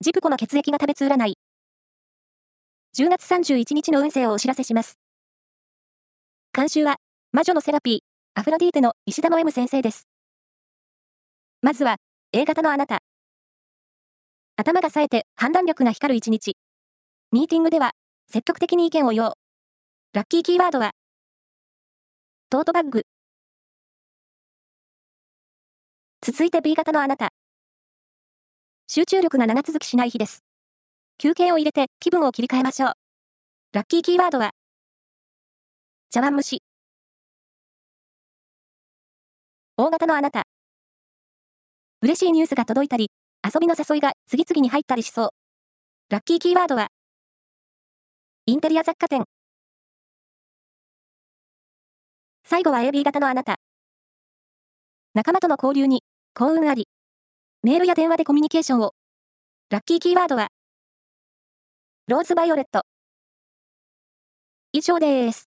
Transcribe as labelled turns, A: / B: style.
A: ジプコの血液が食べつ占い。10月31日の運勢をお知らせします。監修は、魔女のセラピー、アフロディーテの石田の M 先生です。まずは、A 型のあなた。頭が冴えて判断力が光る一日。ミーティングでは、積極的に意見を言おう。ラッキーキーワードは、トートバッグ。続いて B 型のあなた。集中力が長続きしない日です。休憩を入れて気分を切り替えましょう。ラッキーキーワードは、茶碗蒸し。大型のあなた。嬉しいニュースが届いたり、遊びの誘いが次々に入ったりしそう。ラッキーキーワードは、インテリア雑貨店。最後は AB 型のあなた。仲間との交流に幸運あり。メールや電話でコミュニケーションを。ラッキーキーワードは、ローズバイオレット。以上です。